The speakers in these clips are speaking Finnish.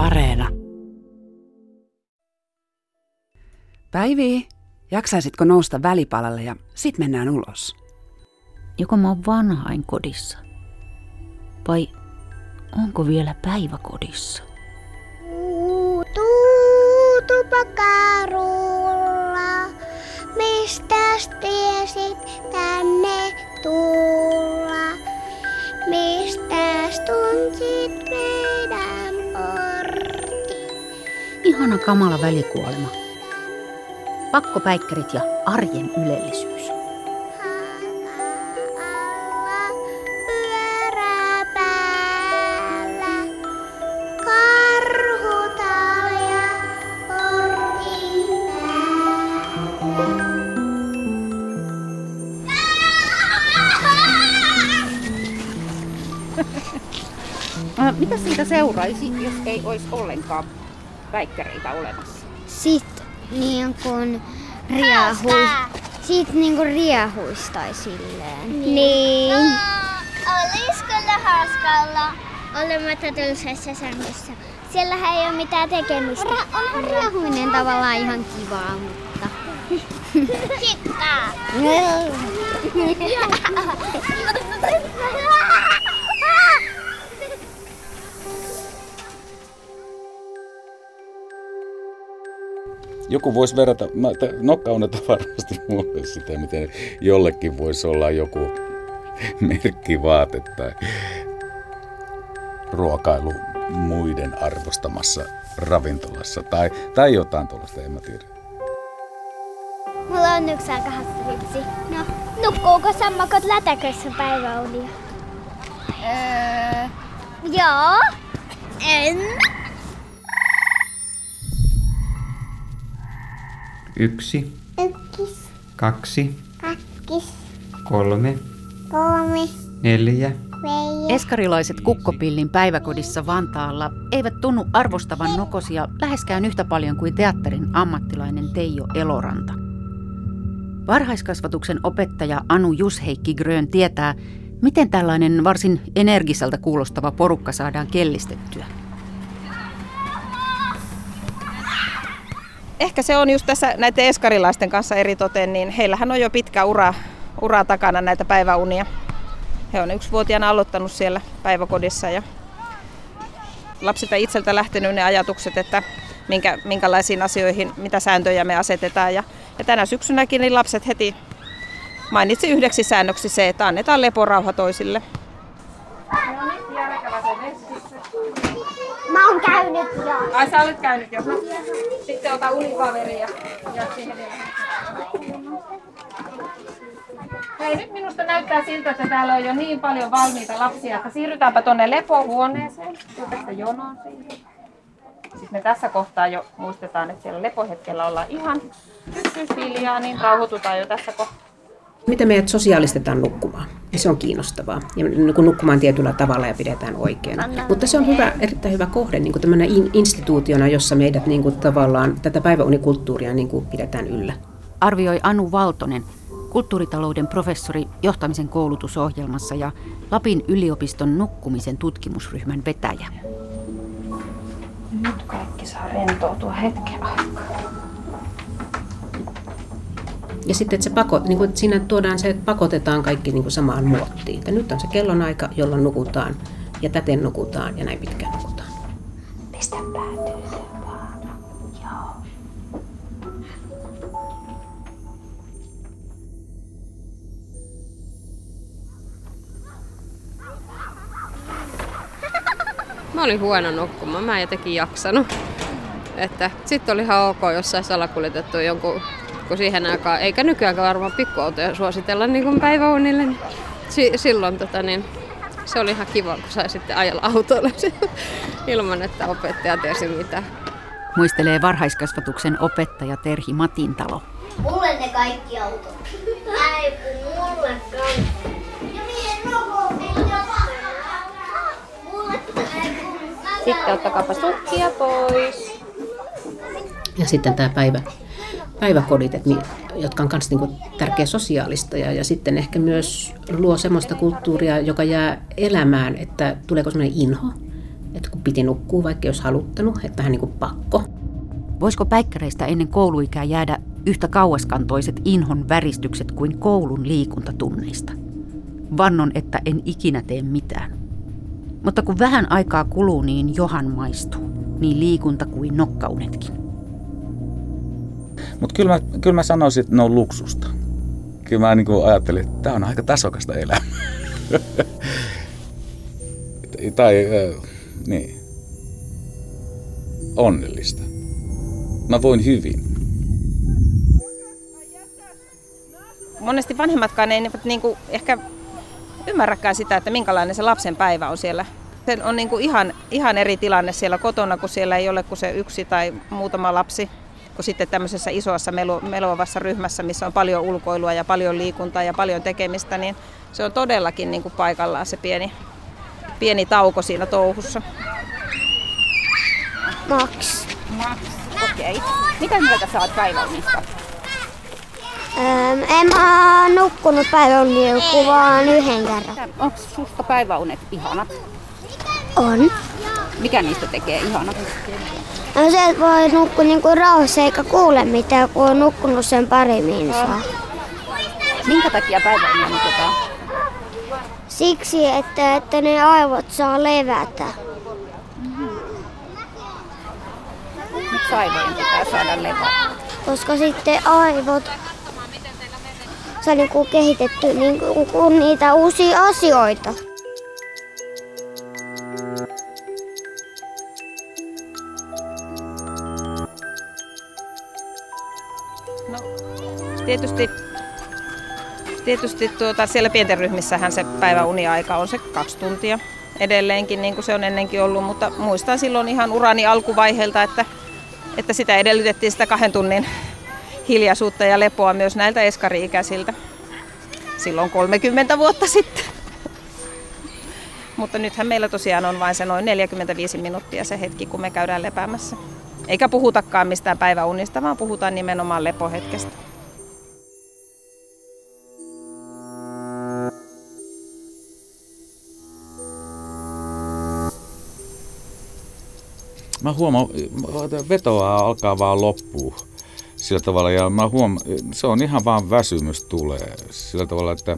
Areena. Päivi, jaksaisitko nousta välipalalle ja sit mennään ulos? Joko mä oon vanhain kodissa? Vai onko vielä päiväkodissa? tupakarulla, mistäs tiesit tänne tulla? Ihana kamala välikuolema. Pakkopäikkärit ja arjen ylellisyys. Äh, mitä siitä seuraisi, jos ei olisi ollenkaan päikkäreitä olemassa? Sit niin kun riehui, sit niin kun riehuistai silleen. Niin. Olis kyllä hauska olla olematta tylsässä sängyssä. Siellähän ei ole mitään tekemistä. Onhan riehuminen tavallaan ihan kivaa, mutta... Kikkaa. Joku voisi verrata, mä, t- nokkaunetta varmasti mulle sitä, miten jollekin voisi olla joku merkkivaate tai ruokailu muiden arvostamassa ravintolassa tai, tai jotain tuollaista, en mä tiedä. Mulla on yksi aika hassu. No, nukkuuko sammakot lätäkössä päiväunia? Öö, joo. En. Yksi, Yksi, kaksi, kaksi, kolme, kolme, neljä, neljä. Eskarilaiset kukkopillin päiväkodissa Vantaalla eivät tunnu arvostavan nokosia läheskään yhtä paljon kuin teatterin ammattilainen Teijo Eloranta. Varhaiskasvatuksen opettaja Anu Jusheikki Grön tietää, miten tällainen varsin energiseltä kuulostava porukka saadaan kellistettyä. Ehkä se on just tässä näiden eskarilaisten kanssa eri toteen, niin heillähän on jo pitkä ura, ura takana näitä päiväunia. He on yksivuotiaana aloittanut siellä päiväkodissa ja lapsilta itseltä lähtenyt ne ajatukset, että minkä, minkälaisiin asioihin, mitä sääntöjä me asetetaan. Ja, ja tänä syksynäkin niin lapset heti mainitsi yhdeksi säännöksi se, että annetaan leporauha toisille. Mä oon käynyt jo. Ai sä olet käynyt jo. Sitten ota unipaveri ja, Hei, nyt minusta näyttää siltä, että täällä on jo niin paljon valmiita lapsia, että siirrytäänpä tuonne lepohuoneeseen. Tästä jonoon siihen. Sitten me tässä kohtaa jo muistetaan, että siellä lepohetkellä ollaan ihan hiljaa, niin rauhoitutaan jo tässä kohtaa. Miten meidät sosiaalistetaan nukkumaan? Ja se on kiinnostavaa. Ja niin kun nukkumaan tietyllä tavalla ja pidetään oikein. Mutta se on hyvä, erittäin hyvä kohde niin kuin in, instituutiona, jossa meidät niin kuin tavallaan tätä päiväunikulttuuria niin kuin pidetään yllä. Arvioi Anu Valtonen, kulttuuritalouden professori johtamisen koulutusohjelmassa ja Lapin yliopiston nukkumisen tutkimusryhmän vetäjä. Nyt kaikki saa rentoutua hetken aikaa. Ja sitten, että, se pakot, niin kuin, että siinä tuodaan se, että pakotetaan kaikki niin kuin samaan muottiin. Että nyt on se kellonaika, jolloin nukutaan ja täten nukutaan ja näin pitkään nukutaan. Pistä päätyy vaan. Joo. Mä olin huono nukkumaan, mä en jotenkin jaksanut. Että sitten oli ihan ok, jos sai salakuljetettu jonkun, kun siihen aikaan, eikä nykyäänkään varmaan pikkuautoja suositella niin kuin päiväunille, niin si- silloin tota, niin, se oli ihan kiva, kun sai sitten ajella autolla ilman, että opettaja tiesi mitään. Muistelee varhaiskasvatuksen opettaja Terhi Matintalo. Mulle ne kaikki autot. Ei Mulle Sitten ottakaapa sukkia pois. Ja sitten tämä päivä, päiväkodit, että, mi- jotka on myös niinku tärkeä sosiaalista ja, ja sitten ehkä myös luo semmoista kulttuuria, joka jää elämään, että tuleeko semmoinen inho Että kun piti nukkua, vaikka jos haluttanut, että vähän niin kuin pakko. Voisiko päikkäreistä ennen kouluikää jäädä yhtä kauaskantoiset inhon väristykset kuin koulun liikuntatunneista? Vannon, että en ikinä tee mitään. Mutta kun vähän aikaa kuluu, niin johan maistuu. Niin liikunta kuin nokkaunetkin. Mutta kyllä mä, kyllä mä sanoisin, että ne on luksusta. Kyllä mä niin ajattelin, että tämä on aika tasokasta elämää. tai äh, niin, onnellista. Mä voin hyvin. Monesti vanhemmatkaan eivät niin kuin ehkä ymmärräkään sitä, että minkälainen se lapsen päivä on siellä. Se on niin kuin ihan, ihan eri tilanne siellä kotona, kun siellä ei ole kuin se yksi tai muutama lapsi, kuin sitten tämmöisessä isossa melu, meluavassa ryhmässä, missä on paljon ulkoilua ja paljon liikuntaa ja paljon tekemistä, niin se on todellakin niin kuin paikallaan se pieni, pieni tauko siinä touhussa. Max. Max, okei. Okay. Mitä mieltä saat päiväunista? Öm, en mä nukkunut päiväunia kuin vaan yhden kerran. Onko susta päiväunet ihanat? On. Mikä niistä tekee ihanat? No se, että voi nukkua niinku rauhassa eikä kuule mitään, kun on nukkunut sen pari minsaa. Minkä takia päiväunia nukutaan? Siksi, että, että ne aivot saa levätä. Miksi aivojen pitää saada levätä? Koska sitten aivot saa niinku kehitetty niinku niitä uusia asioita. Tietysti tietysti tuota, siellä pienten ryhmissähän se päiväuniaika on se kaksi tuntia edelleenkin, niin kuin se on ennenkin ollut, mutta muistan silloin ihan urani alkuvaiheelta, että, että sitä edellytettiin sitä kahden tunnin hiljaisuutta ja lepoa myös näiltä eskari-ikäisiltä silloin 30 vuotta sitten. Mutta nythän meillä tosiaan on vain se noin 45 minuuttia se hetki, kun me käydään lepäämässä. Eikä puhutakaan mistään päiväunista, vaan puhutaan nimenomaan lepohetkestä. Mä huomaan, vetoa alkaa vaan loppua sillä tavalla. Ja mä huomaan, se on ihan vaan väsymys tulee sillä tavalla, että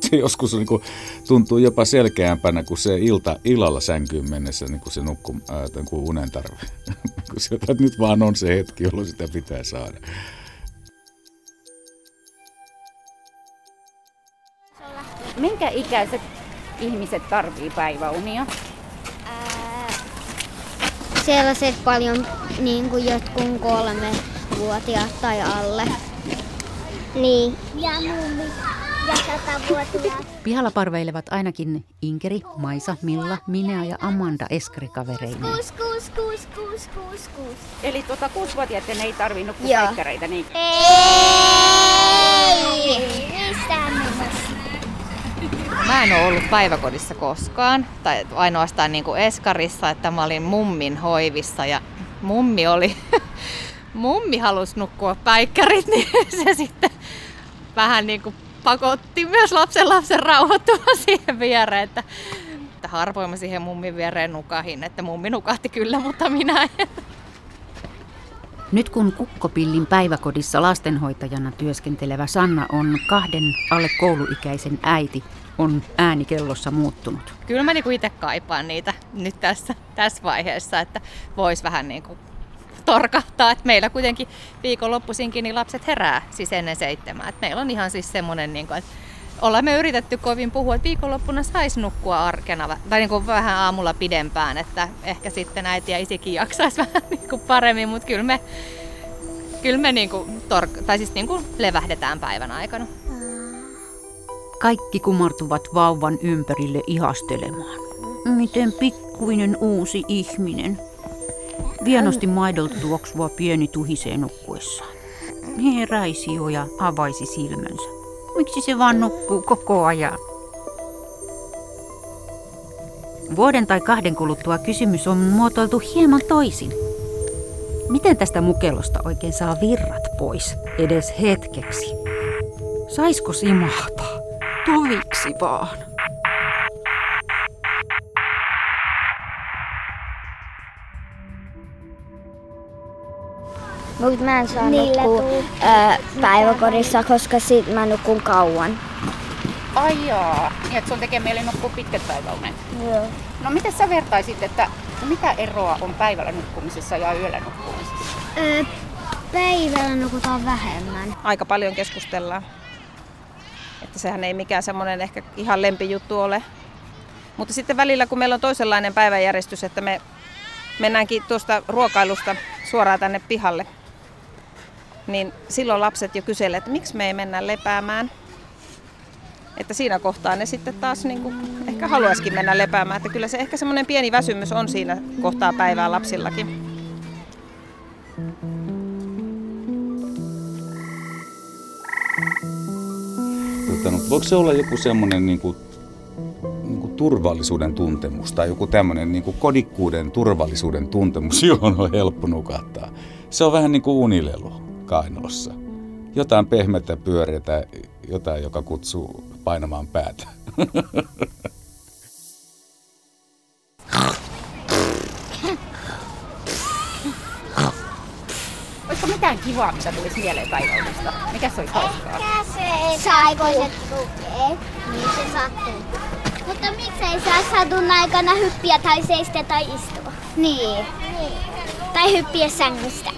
se joskus niin kuin, tuntuu jopa selkeämpänä kuin se ilta, illalla sänkyyn mennessä niin kuin se nukku, ää, kuin unen tarve. Sieltä, nyt vaan on se hetki, jolloin sitä pitää saada. Minkä ikäiset ihmiset tarvii päiväunia? Sellaiset paljon niin kuin jotkun kolme vuotiaat tai alle. Niin. Ja mummi. Ja satavuotiaat. Pihalla parveilevat ainakin Inkeri, Maisa, Milla, Minea ja Amanda eskarikavereineen. Kuus, kuus, kuus, kuus, kuus, kuus. Eli tuota kuusivuotiaiden ei Joo. päikkäreitä niin. Ei. Missään nimessä. Mä en ole ollut päiväkodissa koskaan, tai ainoastaan niin kuin Eskarissa, että mä olin mummin hoivissa ja mummi oli, mummi halusi nukkua päikkärit, niin se sitten vähän niin kuin pakotti myös lapsen lapsen rauhoittumaan siihen viereen, että, että harvoin mä siihen mummin viereen nukahin, että mummi nukahti kyllä, mutta minä en. Nyt kun Kukkopillin päiväkodissa lastenhoitajana työskentelevä Sanna on kahden alle kouluikäisen äiti, on ääni kellossa muuttunut. Kyllä mä niinku itse kaipaan niitä nyt tässä, tässä vaiheessa, että vois vähän niinku torkahtaa. Et meillä kuitenkin viikonloppuisinkin niin lapset herää siis ennen seitsemää. Et meillä on ihan siis semmoinen, niinku, että ollaan me yritetty kovin puhua, että viikonloppuna saisi nukkua arkena tai niinku vähän aamulla pidempään, että ehkä sitten äiti ja isikin jaksaisi vähän niinku paremmin, mutta kyllä me, kyllä me niinku tork- tai siis niinku levähdetään päivän aikana. Kaikki kumartuvat vauvan ympärille ihastelemaan. Miten pikkuinen uusi ihminen. Vienosti maidolta tuoksuva pieni tuhisee nukkuessaan. Heräisi jo ja avaisi silmänsä. Miksi se vaan nukkuu koko ajan? Vuoden tai kahden kuluttua kysymys on muotoiltu hieman toisin. Miten tästä mukelosta oikein saa virrat pois edes hetkeksi? Saisko simahtaa? tuliksi vaan. Mutta mä en saa Niillä nukkuu, ää, päiväkodissa, koska sit mä nukun kauan. Ai jaa. Niin, että sun tekee mieli nukkua pitkät päiväunet. Joo. No miten sä vertaisit, että mitä eroa on päivällä nukkumisessa ja yöllä nukkumisessa? Ö, päivällä nukutaan vähemmän. Aika paljon keskustellaan. Että sehän ei mikään semmoinen ehkä ihan lempijuttu ole. Mutta sitten välillä, kun meillä on toisenlainen päiväjärjestys, että me mennäänkin tuosta ruokailusta suoraan tänne pihalle, niin silloin lapset jo kyselee, että miksi me ei mennä lepäämään. Että siinä kohtaa ne sitten taas niin kuin ehkä haluaisikin mennä lepäämään. Että kyllä se ehkä semmoinen pieni väsymys on siinä kohtaa päivää lapsillakin. Tota, no, voiko se olla joku semmoinen niin kuin, niin kuin turvallisuuden tuntemus tai joku tämmöinen niin kuin kodikkuuden turvallisuuden tuntemus, johon on helppo nukahtaa? Se on vähän niin kuin unilelu kainalossa. Jotain pehmeitä pyöreitä, jotain, joka kutsuu painamaan päätä. Olisiko mitään kivaa, mitä tulisi mieleen päiväunesta? Mikä se olisi hauskaa? Saivoiset lukee, niin se sattuu. Mutta miksei saa sadun aikana hyppiä tai seistä tai istua? Niin. Tai hyppiä sängystä.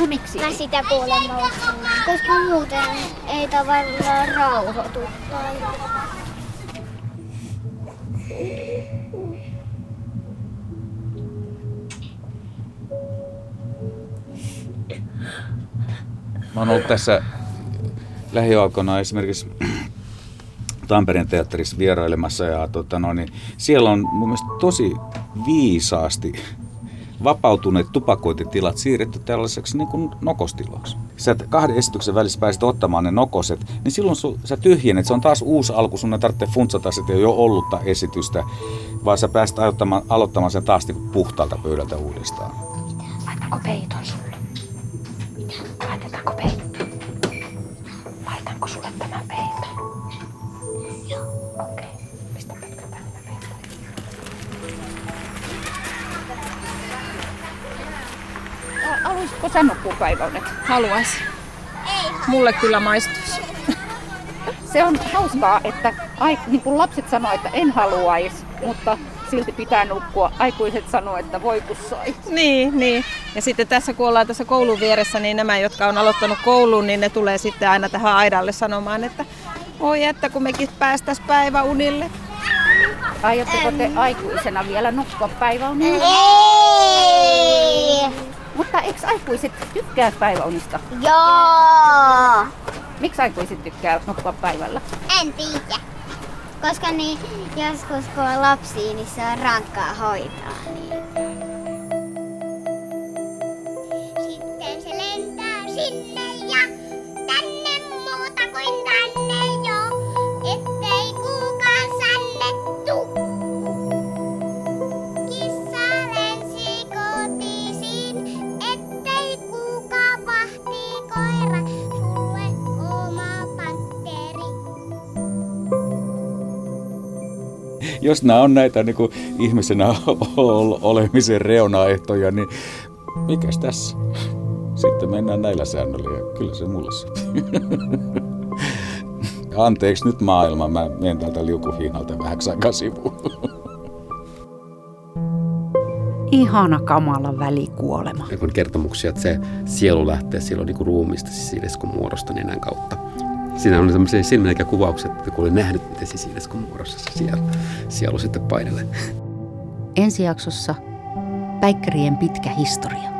No miksi? Mä sitä kuulen nousemaan. Koska muuten ei tavallaan rauhoitu. Tai... Mä oon ollut tässä lähiaikoina esimerkiksi Tampereen teatterissa vierailemassa ja tota no, niin siellä on mun mielestä tosi viisaasti vapautuneet tupakointitilat siirretty tällaiseksi niin kuin nokostiloksi. Sä kahden esityksen välissä pääset ottamaan ne nokoset, niin silloin su, sä tyhjennet. Se on taas uusi alku, sun ei tarvitse funtsata sitä jo ollutta esitystä, vaan sä pääset aloittamaan, sen taas niin puhtaalta pöydältä uudestaan. Laitanko peiton sulle? Sä nukkua päiväunet? Haluais. Mulle kyllä maistuisi. Se on hauskaa, että ai, niin kuin lapset sanoo, että en haluaisi, mutta silti pitää nukkua. Aikuiset sanoo, että voi kun sai. Niin, niin. Ja sitten tässä kun ollaan tässä koulun vieressä, niin nämä, jotka on aloittanut koulun, niin ne tulee sitten aina tähän aidalle sanomaan, että oi että kun mekin päästäis päiväunille. Aiotteko te aikuisena vielä nukkua päiväunilla? Ei! Mutta eikö aikuiset tykkää päiväunista? Joo! Miksi aikuiset tykkää nukkua päivällä? En tiedä. Koska niin, joskus kun on lapsia, niin se on rankkaa hoitaa niitä. Jos nämä on näitä niin kuin ihmisenä ol- olemisen reunaehtoja, niin mikäs tässä? Sitten mennään näillä säännöillä ja kyllä se mulle sopii. Anteeksi nyt maailma, mä menen täältä liukuhihnalta vähäksi aikaa sivuun. Ihana kamala välikuolema. kun kertomuksia, että se sielu lähtee silloin niin kuin ruumista sisiiliskon muodosta nenän kautta. Siinä on tämmöisiä silmänäkökuvauksia, että kun olen nähnyt, miten sisiiliskon muodossa se sielu, sielu sitten painelee. Ensi jaksossa Päikkärien pitkä historia.